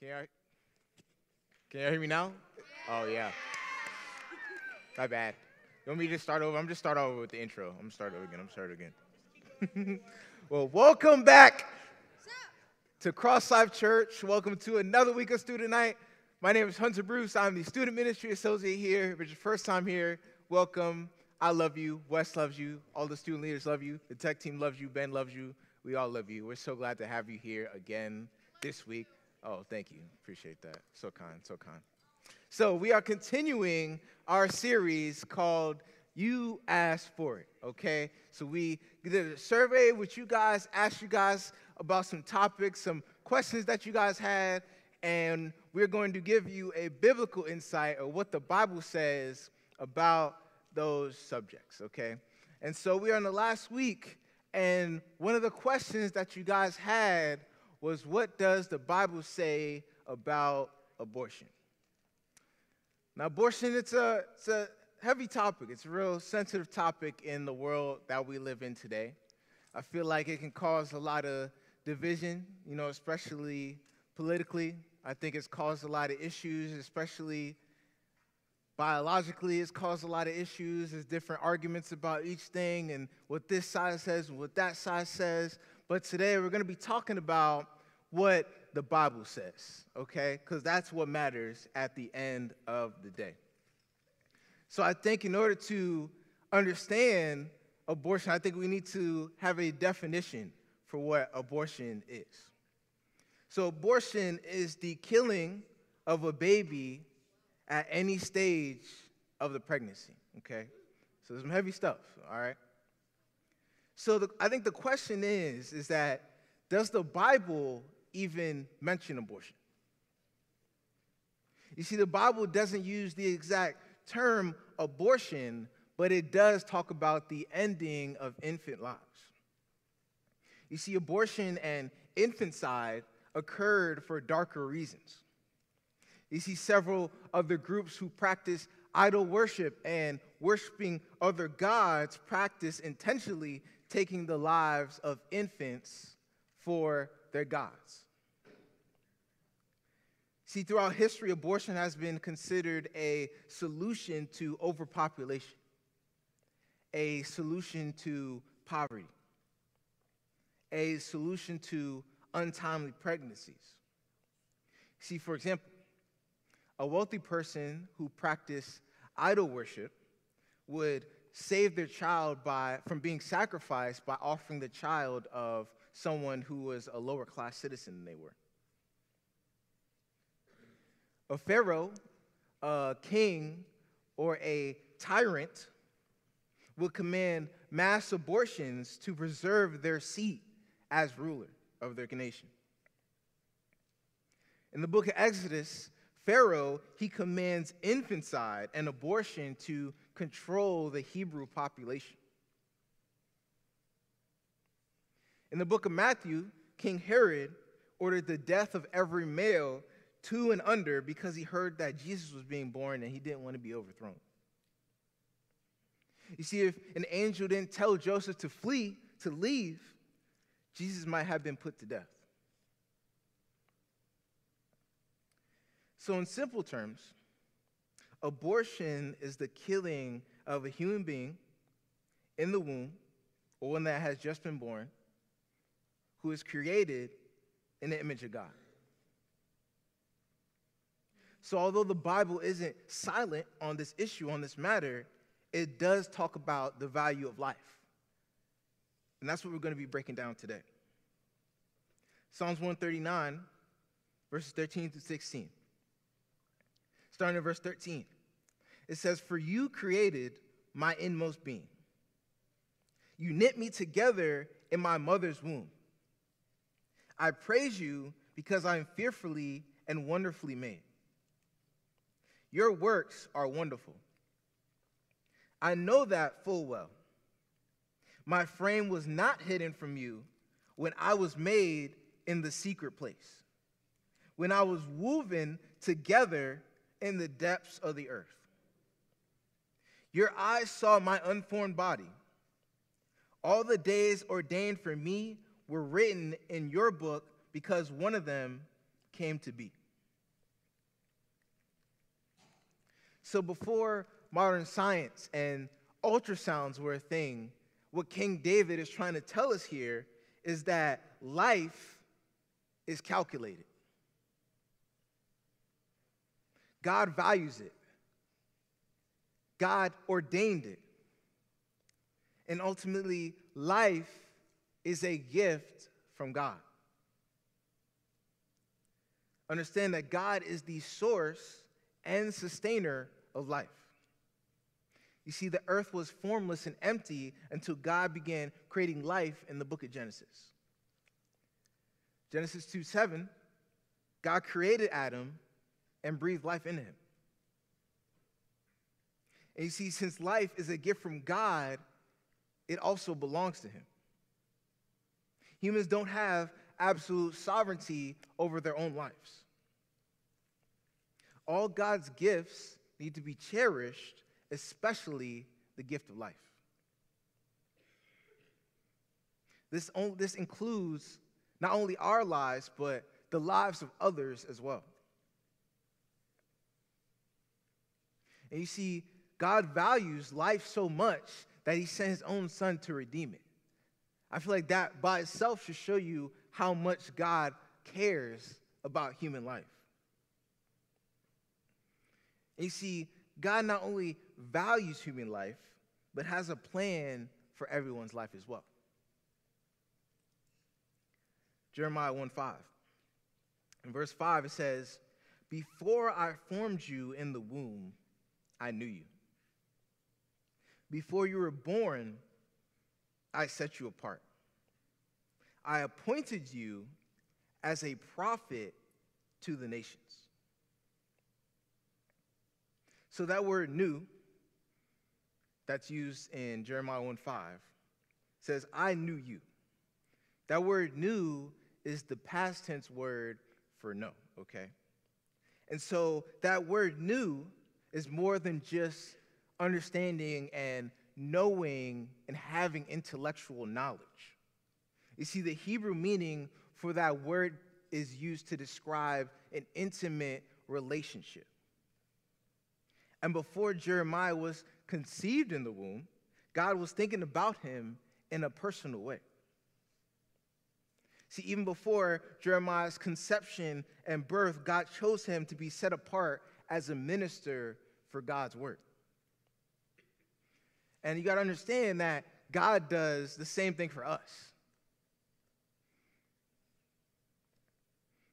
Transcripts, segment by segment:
Can you, can you hear me now? Oh, yeah. My bad. You want me to just start over? I'm just start over with the intro. I'm start over again. I'm start again. well, welcome back to Cross Life Church. Welcome to another week of Student Night. My name is Hunter Bruce. I'm the Student Ministry Associate here. If it's your first time here, welcome. I love you. Wes loves you. All the student leaders love you. The tech team loves you. Ben loves you. We all love you. We're so glad to have you here again this week. Oh, thank you. Appreciate that. So kind, so kind. So, we are continuing our series called You Asked For It, okay? So, we did a survey with you guys, asked you guys about some topics, some questions that you guys had, and we're going to give you a biblical insight of what the Bible says about those subjects, okay? And so, we are in the last week, and one of the questions that you guys had was what does the Bible say about abortion? Now, abortion, it's a, it's a heavy topic. It's a real sensitive topic in the world that we live in today. I feel like it can cause a lot of division, you know, especially politically. I think it's caused a lot of issues, especially biologically. It's caused a lot of issues. There's different arguments about each thing and what this side says and what that side says. But today we're going to be talking about what the Bible says, okay? Because that's what matters at the end of the day. So I think in order to understand abortion, I think we need to have a definition for what abortion is. So, abortion is the killing of a baby at any stage of the pregnancy, okay? So, there's some heavy stuff, all right? So the, I think the question is, is that does the Bible even mention abortion? You see, the Bible doesn't use the exact term abortion, but it does talk about the ending of infant lives. You see, abortion and infanticide occurred for darker reasons. You see, several other groups who practice idol worship and worshiping other gods practice intentionally taking the lives of infants for their gods. See, throughout history, abortion has been considered a solution to overpopulation, a solution to poverty, a solution to untimely pregnancies. See, for example, a wealthy person who practiced idol worship would save their child by, from being sacrificed by offering the child of someone who was a lower class citizen than they were. A pharaoh, a king, or a tyrant would command mass abortions to preserve their seat as ruler of their nation. In the book of Exodus, Pharaoh, he commands infanticide and abortion to control the Hebrew population. In the book of Matthew, King Herod ordered the death of every male two and under because he heard that Jesus was being born and he didn't want to be overthrown. You see, if an angel didn't tell Joseph to flee, to leave, Jesus might have been put to death. So, in simple terms, abortion is the killing of a human being in the womb or one that has just been born who is created in the image of God. So, although the Bible isn't silent on this issue, on this matter, it does talk about the value of life. And that's what we're going to be breaking down today. Psalms 139, verses 13 to 16 starting in verse 13. It says, For you created my inmost being. You knit me together in my mother's womb. I praise you because I am fearfully and wonderfully made. Your works are wonderful. I know that full well. My frame was not hidden from you when I was made in the secret place, when I was woven together in the depths of the earth. Your eyes saw my unformed body. All the days ordained for me were written in your book because one of them came to be. So, before modern science and ultrasounds were a thing, what King David is trying to tell us here is that life is calculated. God values it. God ordained it. And ultimately, life is a gift from God. Understand that God is the source and sustainer of life. You see, the earth was formless and empty until God began creating life in the book of Genesis. Genesis 2 7, God created Adam and breathe life into him. And you see, since life is a gift from God, it also belongs to him. Humans don't have absolute sovereignty over their own lives. All God's gifts need to be cherished, especially the gift of life. This, this includes not only our lives, but the lives of others as well. And you see, God values life so much that he sent his own son to redeem it. I feel like that by itself should show you how much God cares about human life. And you see, God not only values human life, but has a plan for everyone's life as well. Jeremiah 1 5. In verse 5, it says, Before I formed you in the womb, I knew you. Before you were born, I set you apart. I appointed you as a prophet to the nations. So that word "knew" that's used in Jeremiah 1 5 says, I knew you. That word "knew" is the past tense word for know, okay? And so that word "knew" is more than just understanding and knowing and having intellectual knowledge. You see, the Hebrew meaning for that word is used to describe an intimate relationship. And before Jeremiah was conceived in the womb, God was thinking about him in a personal way. See, even before Jeremiah's conception and birth, God chose him to be set apart as a minister for God's word. And you got to understand that God does the same thing for us.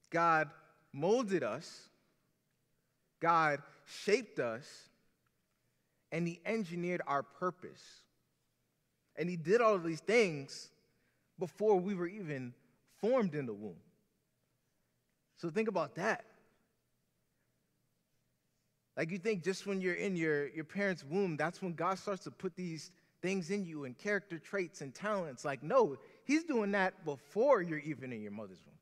God molded us, God shaped us, and He engineered our purpose. And He did all of these things before we were even formed in the womb. So think about that. Like you think just when you're in your, your parents' womb, that's when God starts to put these things in you and character traits and talents. Like, no, He's doing that before you're even in your mother's womb.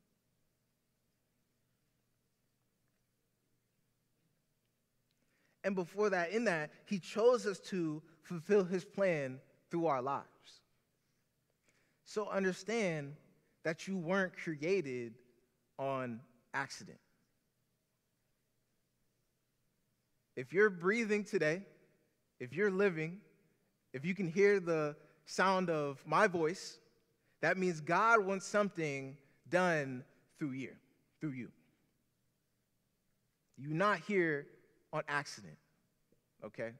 And before that, in that, He chose us to fulfill His plan through our lives. So understand that you weren't created on accident. If you're breathing today, if you're living, if you can hear the sound of my voice, that means God wants something done through you, through you. You're not here on accident, okay?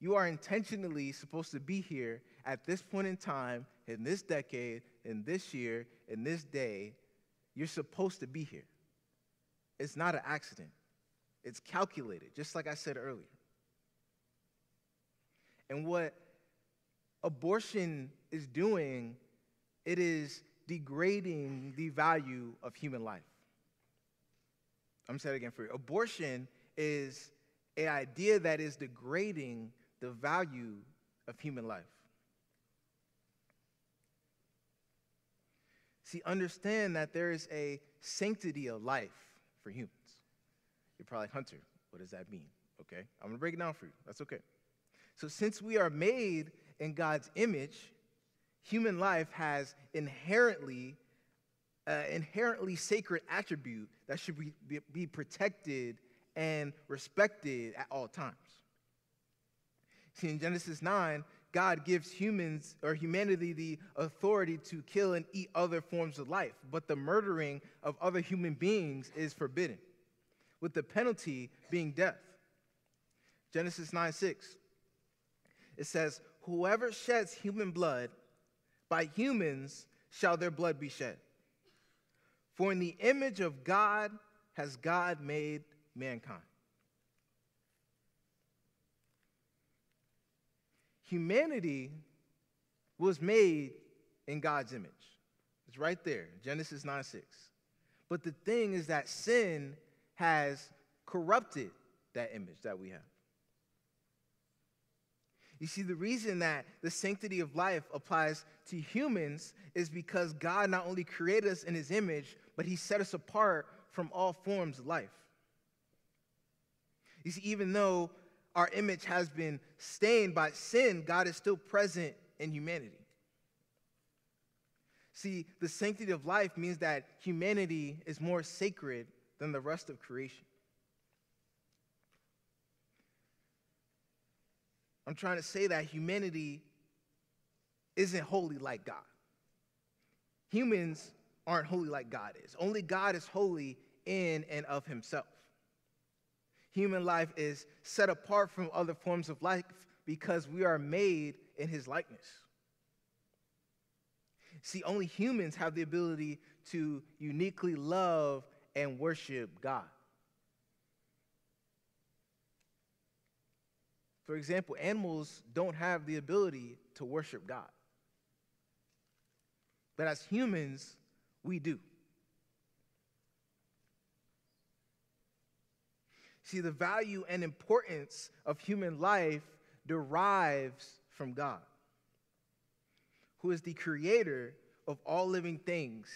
You are intentionally supposed to be here at this point in time, in this decade, in this year, in this day. You're supposed to be here. It's not an accident. It's calculated, just like I said earlier. And what abortion is doing, it is degrading the value of human life. I'm saying it again for you. Abortion is an idea that is degrading the value of human life. See, understand that there is a sanctity of life for humans. You're probably like, Hunter, what does that mean? Okay, I'm gonna break it down for you. That's okay. So, since we are made in God's image, human life has inherently, uh, inherently sacred attribute that should be, be, be protected and respected at all times. See, in Genesis 9, God gives humans or humanity the authority to kill and eat other forms of life, but the murdering of other human beings is forbidden, with the penalty being death. Genesis 9 6. It says, Whoever sheds human blood, by humans shall their blood be shed. For in the image of God has God made mankind. Humanity was made in God's image. It's right there, Genesis 9 6. But the thing is that sin has corrupted that image that we have. You see, the reason that the sanctity of life applies to humans is because God not only created us in his image, but he set us apart from all forms of life. You see, even though our image has been stained by sin, God is still present in humanity. See, the sanctity of life means that humanity is more sacred than the rest of creation. I'm trying to say that humanity isn't holy like God. Humans aren't holy like God is. Only God is holy in and of himself. Human life is set apart from other forms of life because we are made in his likeness. See, only humans have the ability to uniquely love and worship God. For example, animals don't have the ability to worship God. But as humans, we do. See, the value and importance of human life derives from God, who is the creator of all living things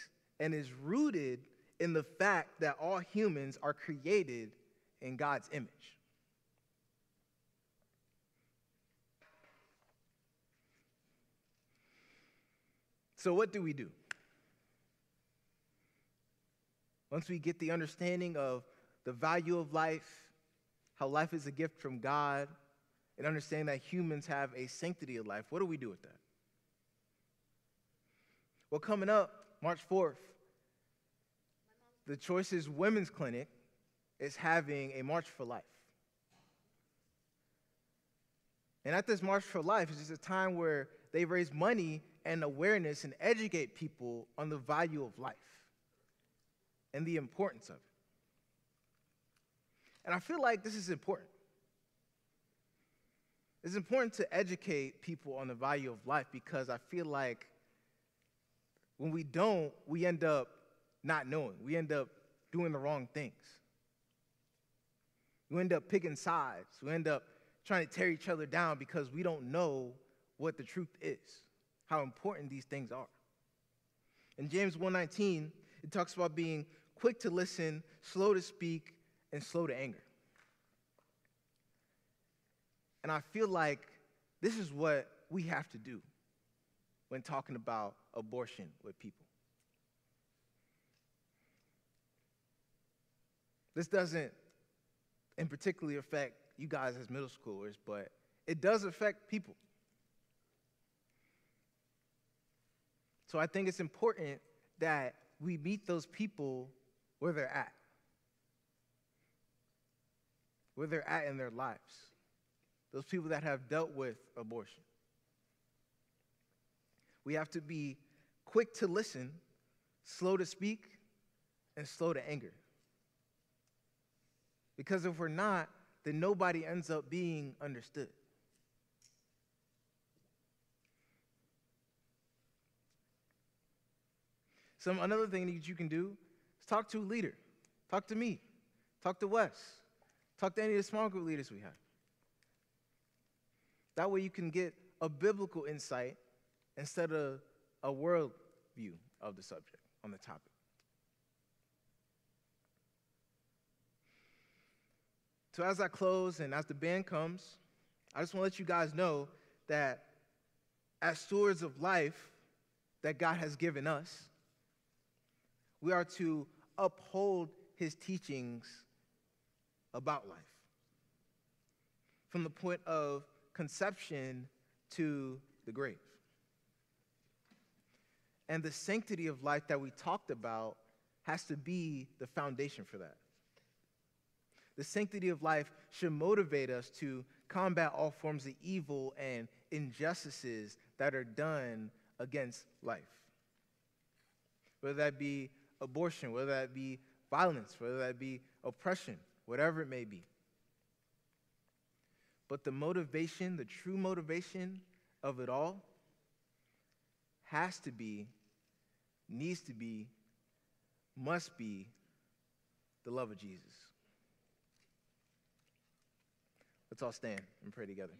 and is rooted in the fact that all humans are created in God's image. So, what do we do? Once we get the understanding of the value of life, how life is a gift from God, and understanding that humans have a sanctity of life, what do we do with that? Well, coming up March 4th, the Choices Women's Clinic is having a March for Life. And at this March for Life, it's just a time where they raise money and awareness and educate people on the value of life and the importance of it. And I feel like this is important. It's important to educate people on the value of life because I feel like when we don't, we end up not knowing. We end up doing the wrong things. We end up picking sides. We end up trying to tear each other down because we don't know what the truth is how important these things are. In James 1:19, it talks about being quick to listen, slow to speak, and slow to anger. And I feel like this is what we have to do when talking about abortion with people. This doesn't in particularly affect you guys as middle schoolers, but it does affect people. So I think it's important that we meet those people where they're at, where they're at in their lives, those people that have dealt with abortion. We have to be quick to listen, slow to speak, and slow to anger. Because if we're not, then nobody ends up being understood. Some another thing that you can do is talk to a leader. Talk to me. Talk to Wes. Talk to any of the small group leaders we have. That way you can get a biblical insight instead of a world view of the subject on the topic. So as I close and as the band comes, I just want to let you guys know that as stewards of life that God has given us, we are to uphold his teachings about life. From the point of conception to the grave. And the sanctity of life that we talked about has to be the foundation for that. The sanctity of life should motivate us to combat all forms of evil and injustices that are done against life. Whether that be abortion, whether that be violence, whether that be oppression, whatever it may be. But the motivation, the true motivation of it all, has to be, needs to be, must be the love of Jesus. Let's all stand and pray together.